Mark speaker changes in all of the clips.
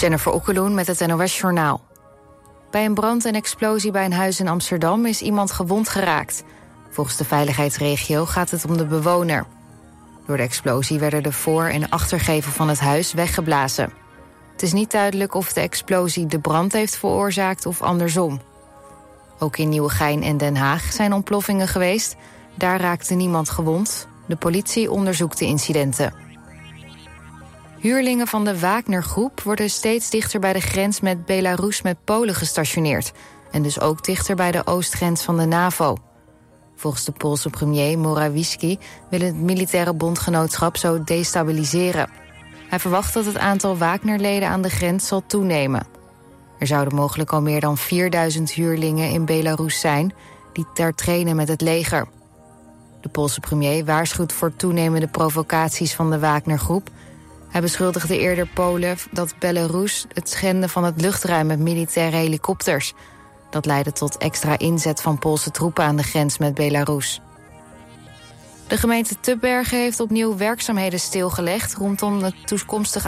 Speaker 1: Jennifer Okkeloen met het NOS Journaal. Bij een brand en explosie bij een huis in Amsterdam is iemand gewond geraakt. Volgens de veiligheidsregio gaat het om de bewoner. Door de explosie werden de voor- en achtergevel van het huis weggeblazen. Het is niet duidelijk of de explosie de brand heeft veroorzaakt of andersom. Ook in Nieuwegein en Den Haag zijn ontploffingen geweest. Daar raakte niemand gewond. De politie onderzoekt de incidenten. Huurlingen van de Wagner-groep worden steeds dichter bij de grens met Belarus met Polen gestationeerd. En dus ook dichter bij de oostgrens van de NAVO. Volgens de Poolse premier Morawiecki wil het militaire bondgenootschap zo destabiliseren. Hij verwacht dat het aantal Wagner-leden aan de grens zal toenemen. Er zouden mogelijk al meer dan 4000 huurlingen in Belarus zijn die ter trainen met het leger. De Poolse premier waarschuwt voor toenemende provocaties van de Wagner-groep hij beschuldigde eerder Polen dat Belarus het schenden van het luchtruim met militaire helikopters. Dat leidde tot extra inzet van Poolse troepen aan de grens met Belarus. De gemeente Tubbergen heeft opnieuw werkzaamheden stilgelegd rondom het toekomstig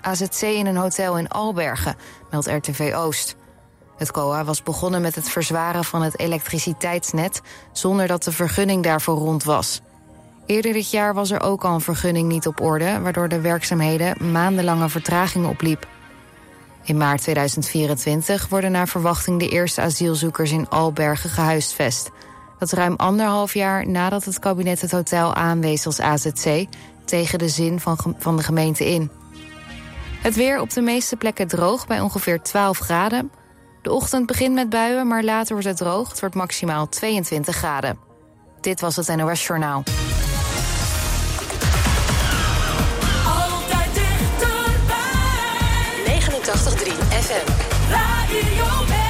Speaker 1: AZC in een hotel in Albergen, meldt RTV Oost. Het COA was begonnen met het verzwaren van het elektriciteitsnet zonder dat de vergunning daarvoor rond was. Eerder dit jaar was er ook al een vergunning niet op orde, waardoor de werkzaamheden maandenlange vertraging opliep. In maart 2024 worden naar verwachting de eerste asielzoekers in Albergen gehuisvest. Dat ruim anderhalf jaar nadat het kabinet het hotel aanwees als AZC tegen de zin van, van de gemeente in. Het weer op de meeste plekken droog bij ongeveer 12 graden. De ochtend begint met buien, maar later wordt het droog. Het wordt maximaal 22 graden. Dit was het NOS Journaal.
Speaker 2: 83 FM.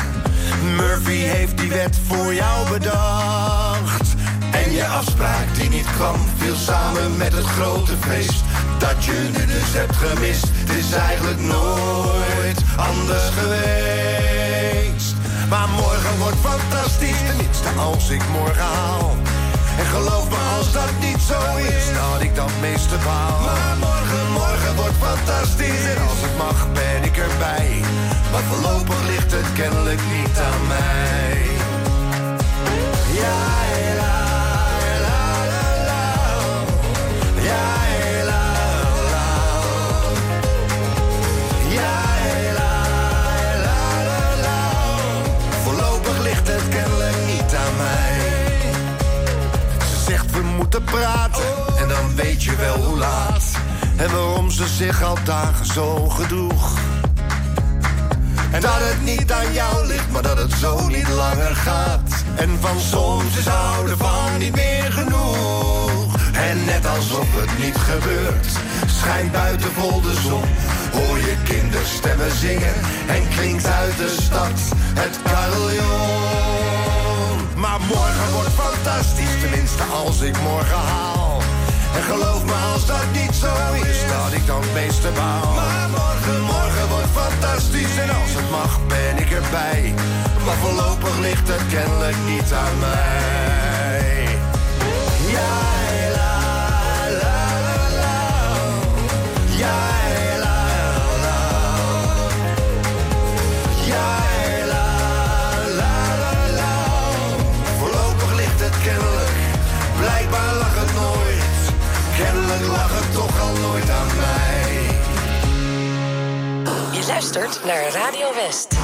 Speaker 2: Murphy heeft die wet voor jou bedacht. En je afspraak die niet kwam, viel samen met het grote feest. Dat je nu dus hebt gemist, het is eigenlijk nooit anders geweest. Maar morgen wordt fantastisch, tenminste als ik morgen haal. En geloof me als dat niet zo is, dat ik dan meeste baal. Maar morgen, morgen wordt fantastisch als Maar voorlopig ligt het kennelijk niet aan mij. Ja, la, la, la, la. Ja, la, la. Ja, la, la, la, la. Voorlopig ligt het kennelijk niet aan mij. Ze zegt we moeten praten en dan weet je wel hoe laat. En waarom ze zich al dagen zo gedroeg. Dat het niet aan jou ligt, maar dat het zo niet langer gaat. En van soms is houden van niet meer genoeg. En net alsof het niet gebeurt, schijnt buiten vol de zon. Hoor je kinderstemmen zingen en klinkt uit de stad het carillon. Maar morgen wordt fantastisch, tenminste als ik morgen haal. En geloof me als dat niet zo is, dat ik dan meeste baal. Maar morgen, morgen wordt fantastisch en als het mag ben ik erbij. Maar voorlopig ligt het kennelijk niet aan mij. Kennelijk lag het toch al nooit aan mij.
Speaker 3: Je luistert naar Radio West.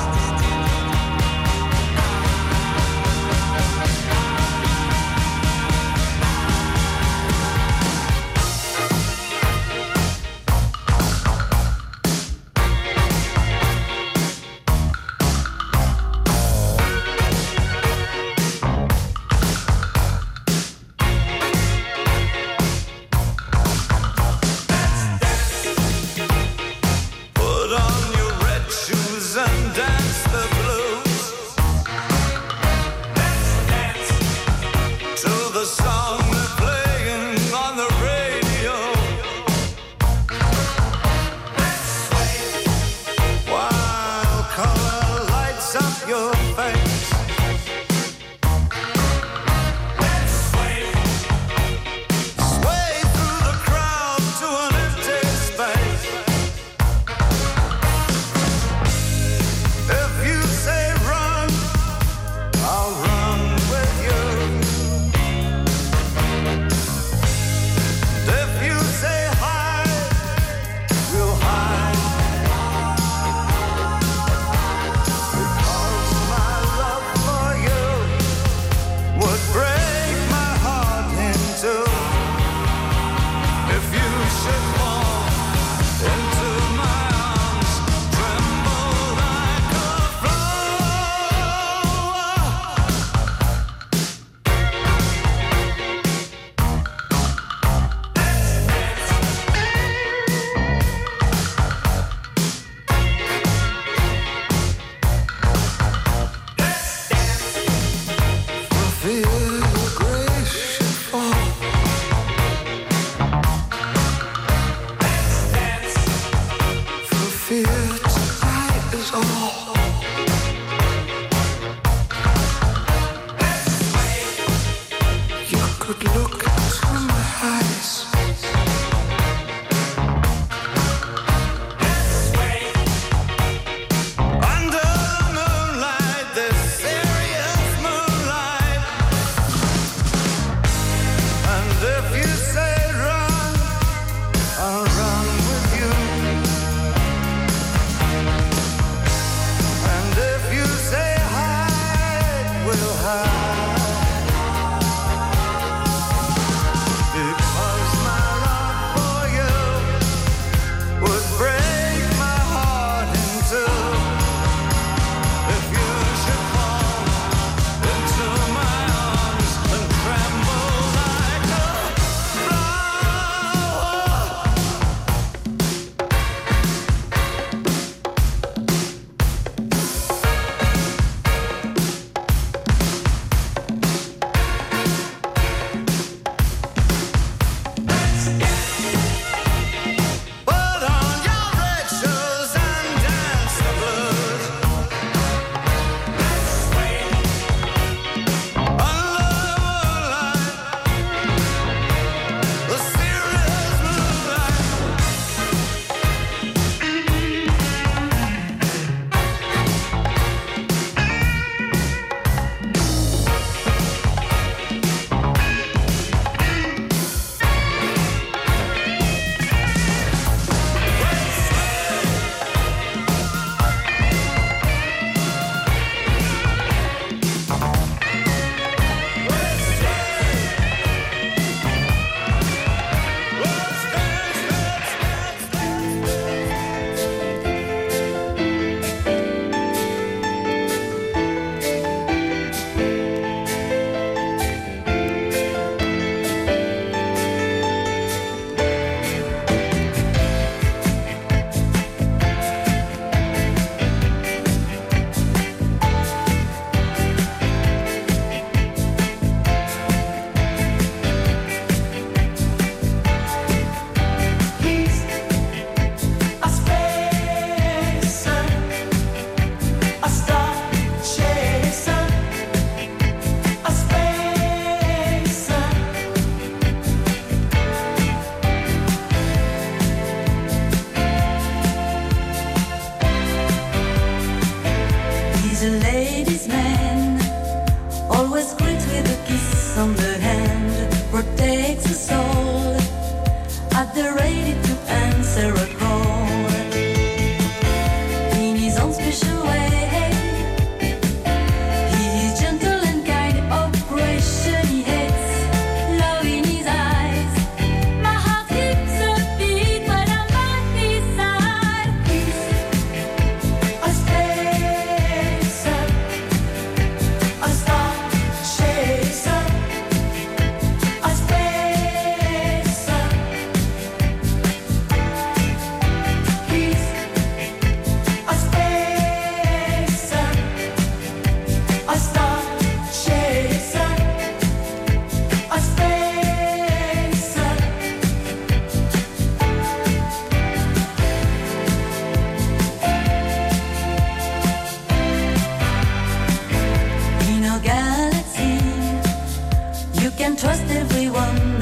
Speaker 4: quick look.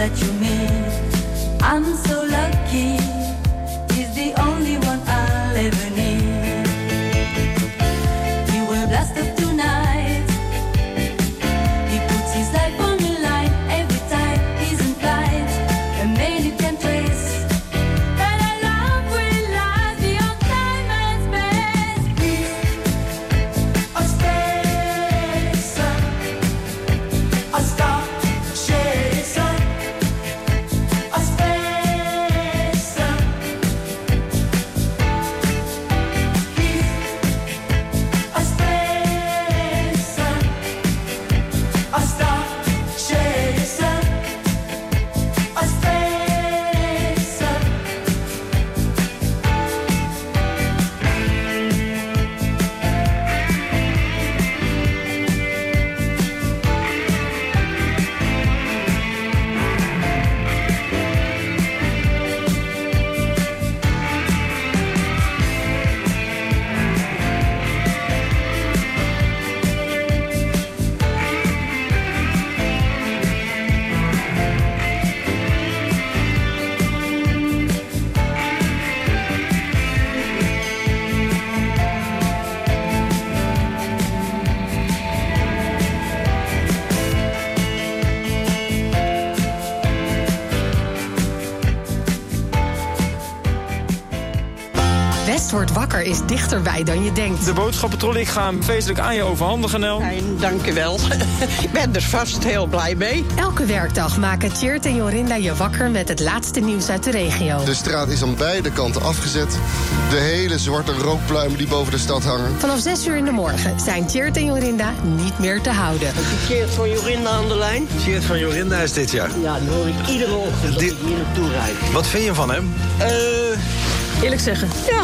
Speaker 5: That you mean. I'm so
Speaker 6: wordt wakker is dichterbij dan je denkt.
Speaker 7: De boodschappentrol, ik ga hem feestelijk aan je overhandigen, Nel.
Speaker 8: Fijn, dank u wel. Ik ben er vast heel blij mee.
Speaker 6: Elke werkdag maken Tjeerd en Jorinda je wakker met het laatste nieuws uit de regio.
Speaker 9: De straat is aan beide kanten afgezet. De hele zwarte rookpluimen die boven de stad hangen.
Speaker 6: Vanaf 6 uur in de morgen zijn Tjeerd en Jorinda niet meer te houden.
Speaker 8: Keert van Jorinda aan de lijn.
Speaker 10: Cheert van Jorinda is dit jaar.
Speaker 8: Ja, die hoor ik iedere ochtend als ik hier naartoe rijd.
Speaker 10: Wat vind je van hem?
Speaker 8: Eh,
Speaker 6: Eerlijk zeggen.
Speaker 8: ja,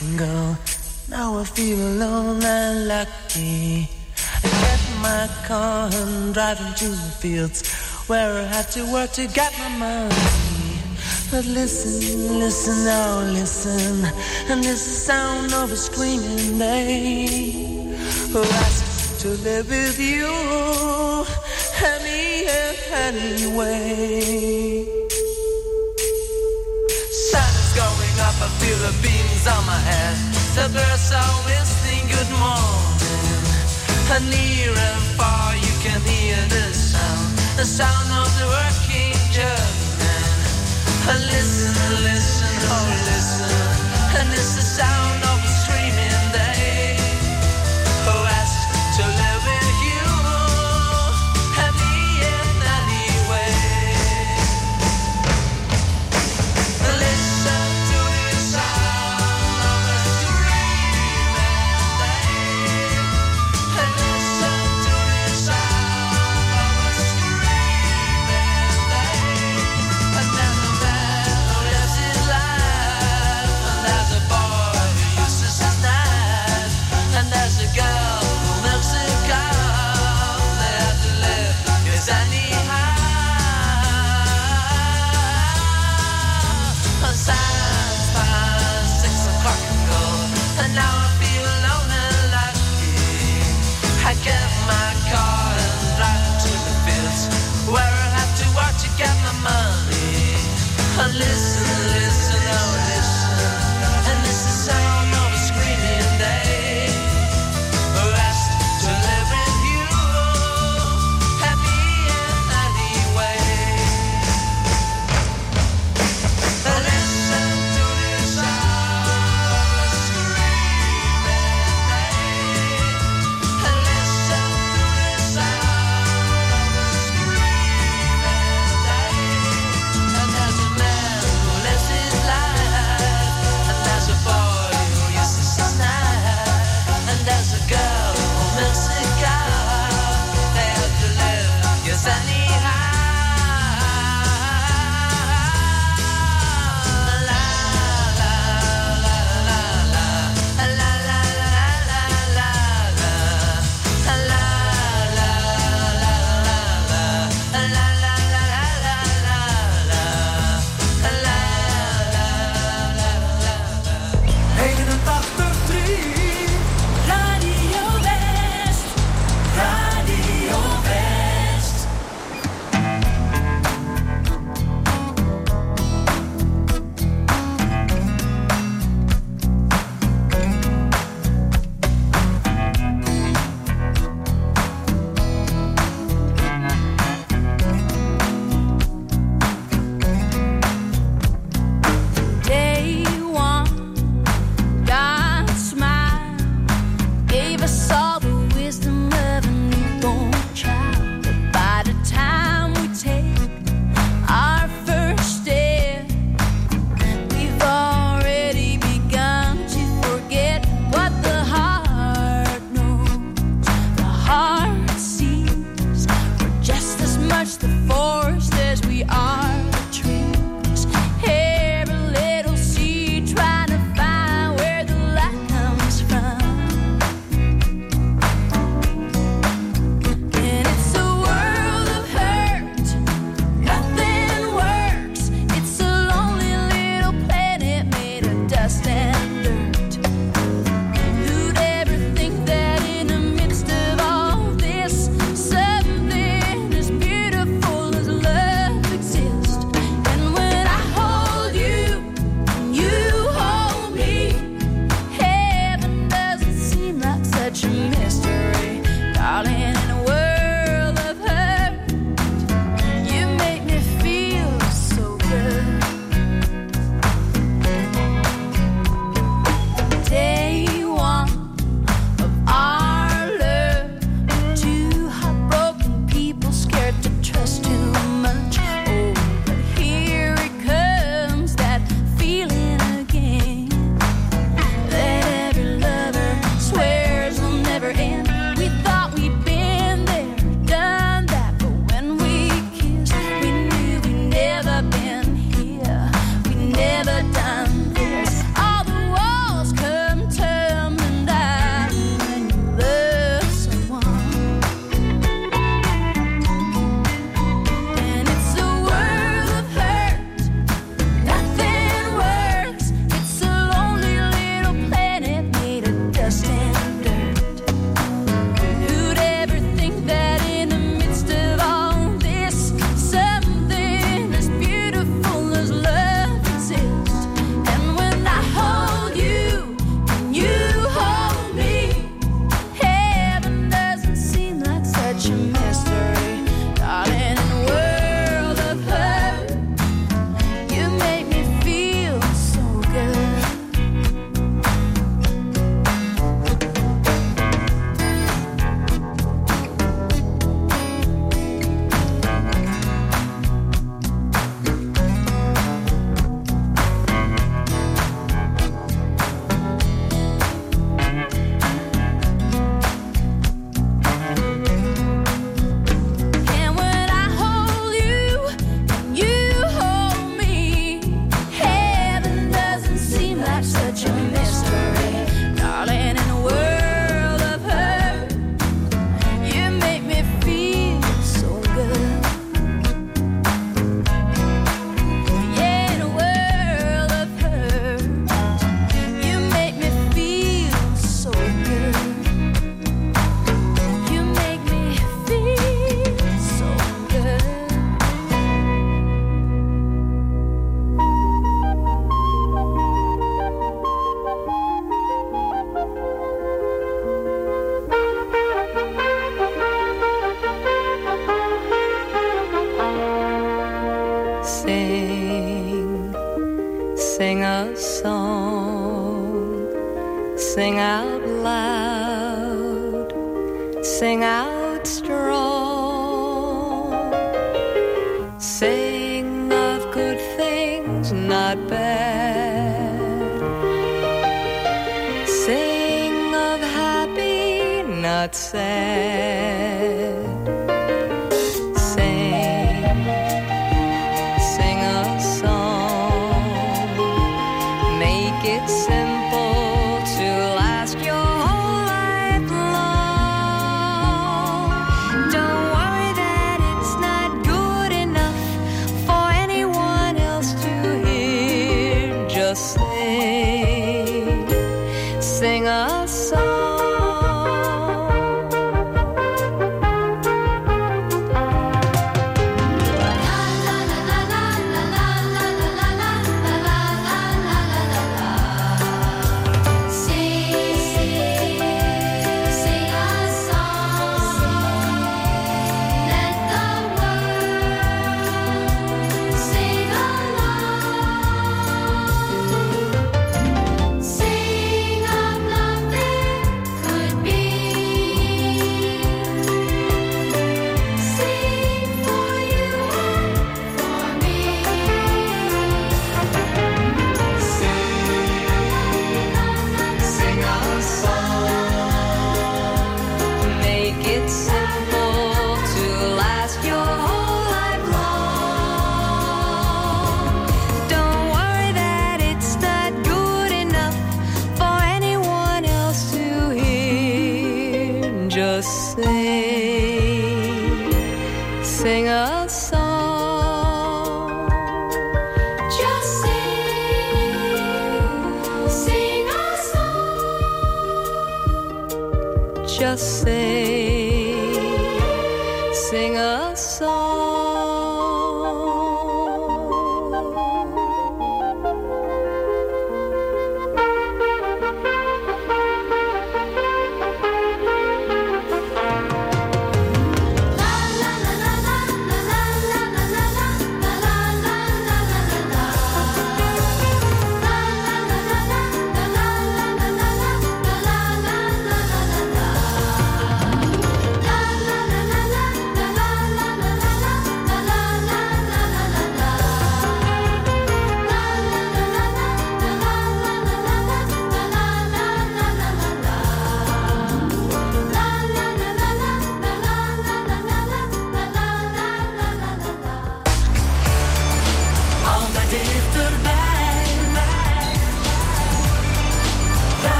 Speaker 5: and
Speaker 11: go. Now I feel alone and lucky. I get my car and drive into the fields where I had to work to get my money. But listen, listen, now listen, and is the sound of a screaming day who asked to live with you any anyway. Sun is going up, I feel the beams on my head. The birds are whistling good morning. And near and far you can hear the sound, the sound of the working German. Listen, listen, oh listen, and it's the sound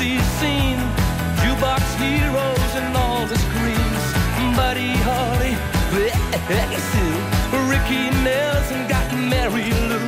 Speaker 11: 50s scene, jukebox heroes and all the screens. Buddy Holly, Ricky Nelson got Mary Lou.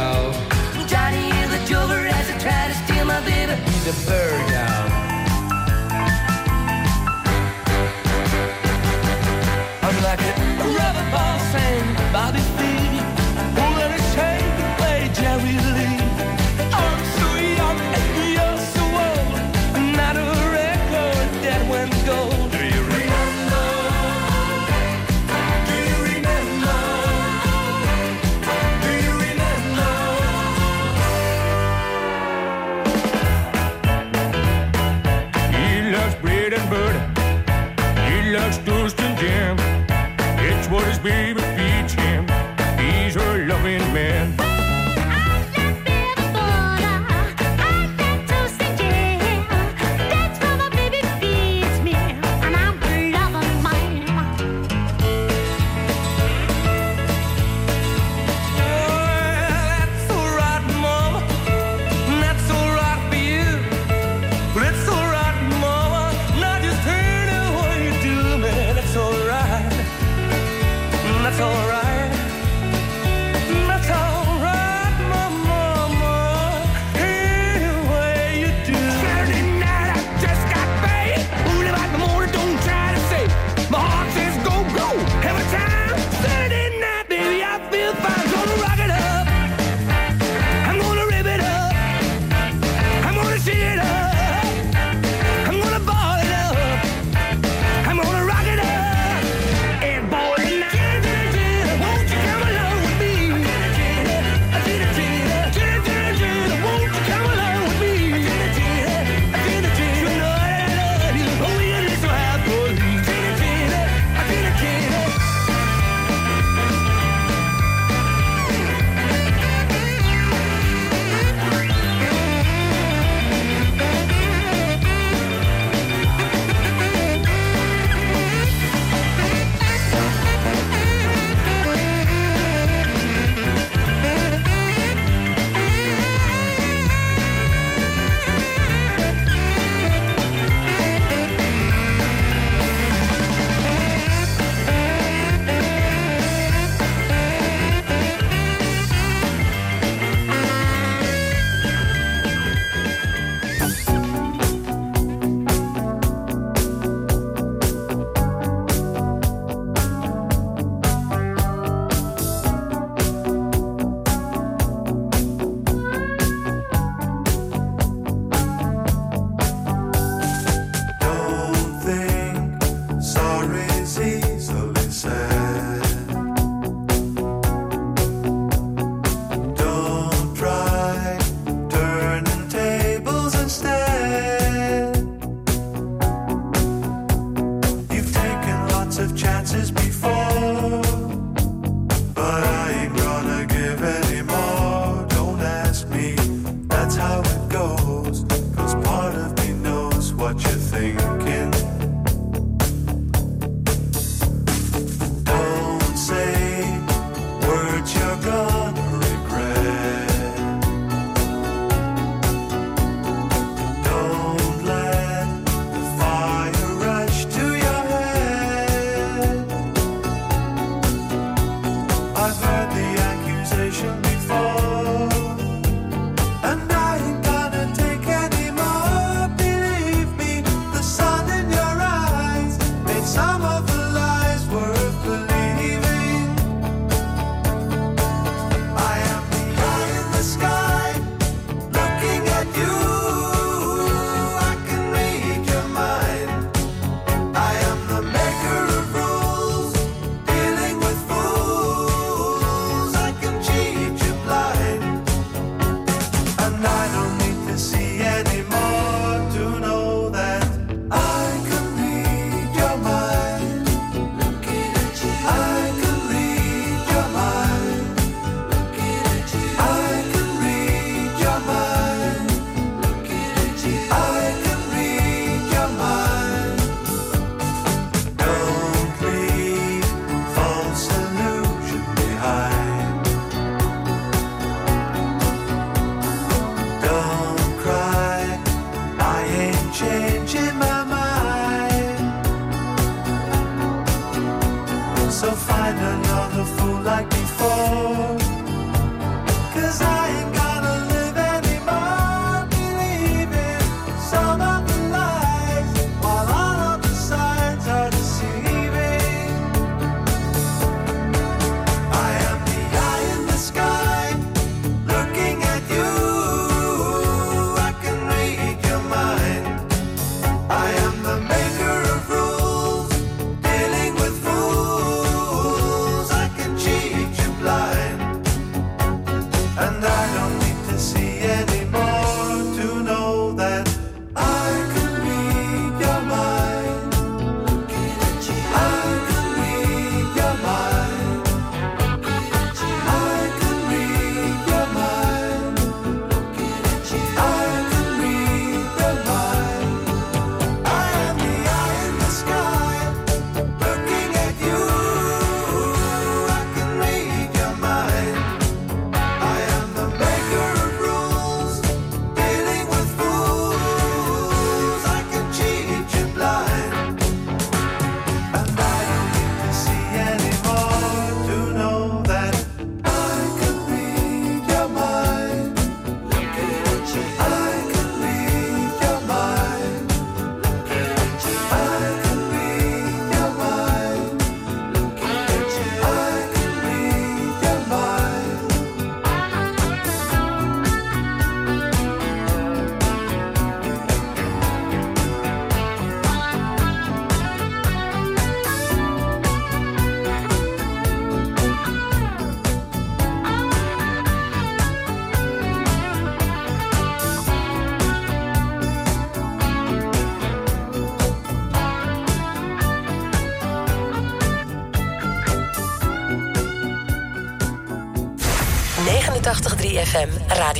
Speaker 11: now. Johnny is a joker as I try to steal my baby. He's a bird.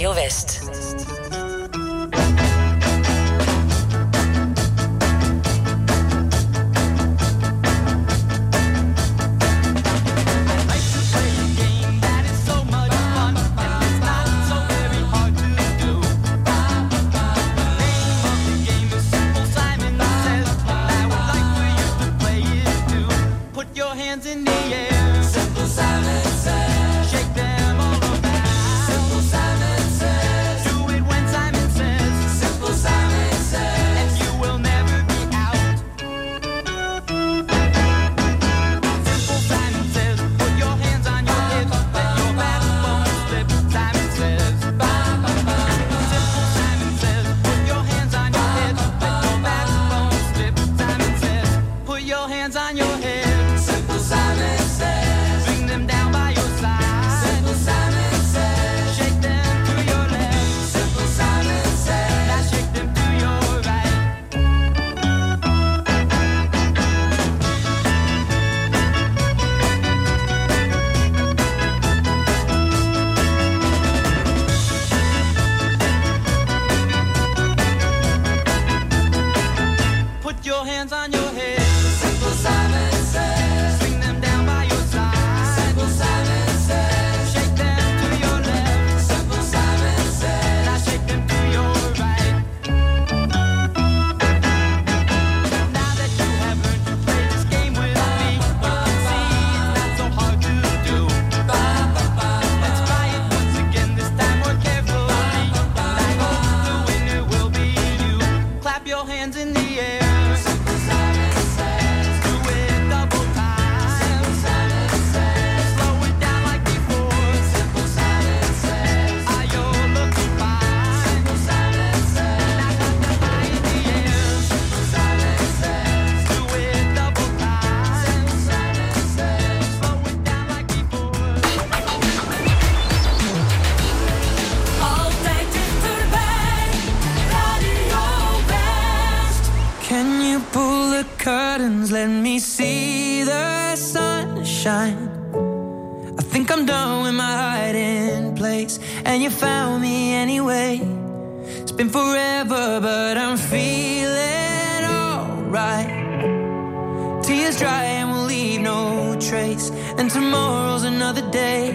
Speaker 12: Radio West.
Speaker 13: Let
Speaker 11: me see the sunshine. I think I'm done with my hiding place, and you found me anyway. It's been forever, but I'm feeling alright. Tears dry and we'll leave no trace, and tomorrow's another day.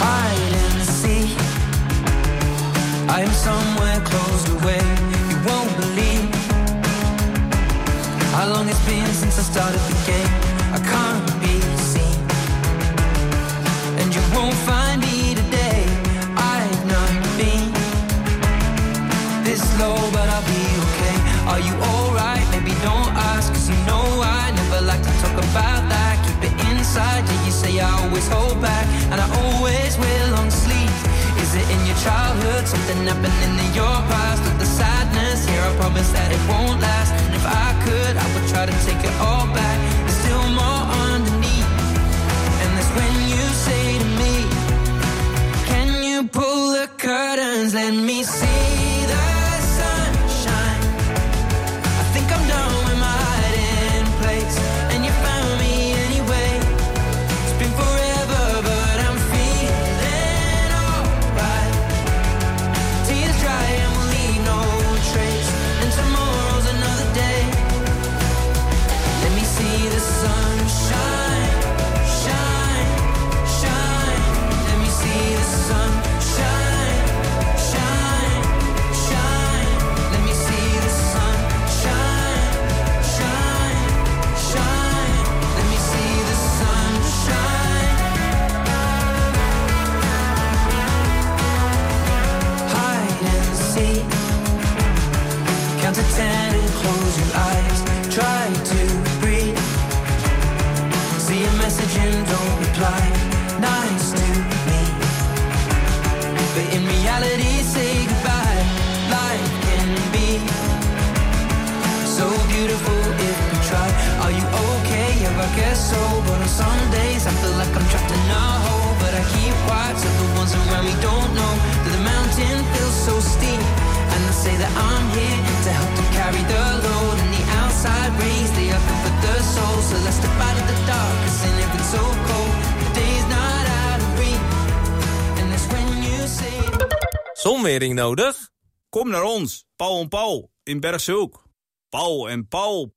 Speaker 11: Hide and seek. I am somewhere closed away. You won't believe how long it's been since I started the game. I can't be seen, and you won't find me today. I've not been this low, but I'll be okay. Are you alright? Maybe don't ask, cause you know I never like to talk about that. Keep it inside, yeah, you say I always hold back, and I always in your childhood? Something happening in your past? With the sadness here, I promise that it won't last. And if I could, I would try to take it all back. There's still more underneath. And that's when you say to me, Can you pull the curtains? Let me see say that I'm here to help them carry the load. And the outside rays, they are good for the soul. So let's step out of the dark, cause in it's so cold. The day's not out of reach. And that's when you say.
Speaker 14: Zonwering nodig? Kom naar ons, Paul en Paul, in Bergshoek. Paul en Paul.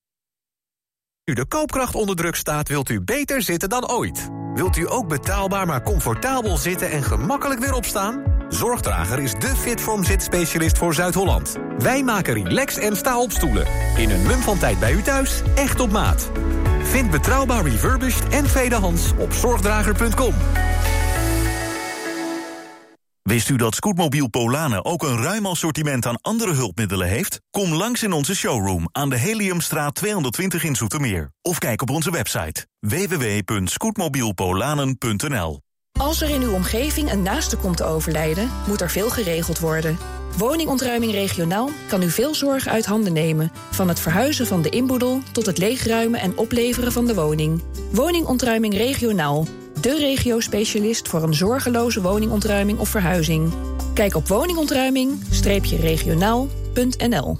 Speaker 15: U de koopkracht onder druk staat, wilt u beter zitten dan ooit. Wilt u ook betaalbaar maar comfortabel zitten en gemakkelijk weer opstaan? Zorgdrager is de Fitform zitspecialist voor Zuid-Holland. Wij maken relax en sta op stoelen. In een mum van tijd bij u thuis, echt op maat. Vind betrouwbaar refurbished en tweedehands op zorgdrager.com.
Speaker 16: Wist u dat Scootmobiel Polanen ook een ruim assortiment aan andere hulpmiddelen heeft? Kom langs in onze showroom aan de Heliumstraat 220 in Zoetermeer. Of kijk op onze website www.scootmobielpolanen.nl
Speaker 17: Als er in uw omgeving een naaste komt te overlijden, moet er veel geregeld worden. Woningontruiming regionaal kan u veel zorg uit handen nemen. Van het verhuizen van de inboedel tot het leegruimen en opleveren van de woning. Woningontruiming regionaal. De regio-specialist voor een zorgeloze woningontruiming of verhuizing. Kijk op woningontruiming-regionaal.nl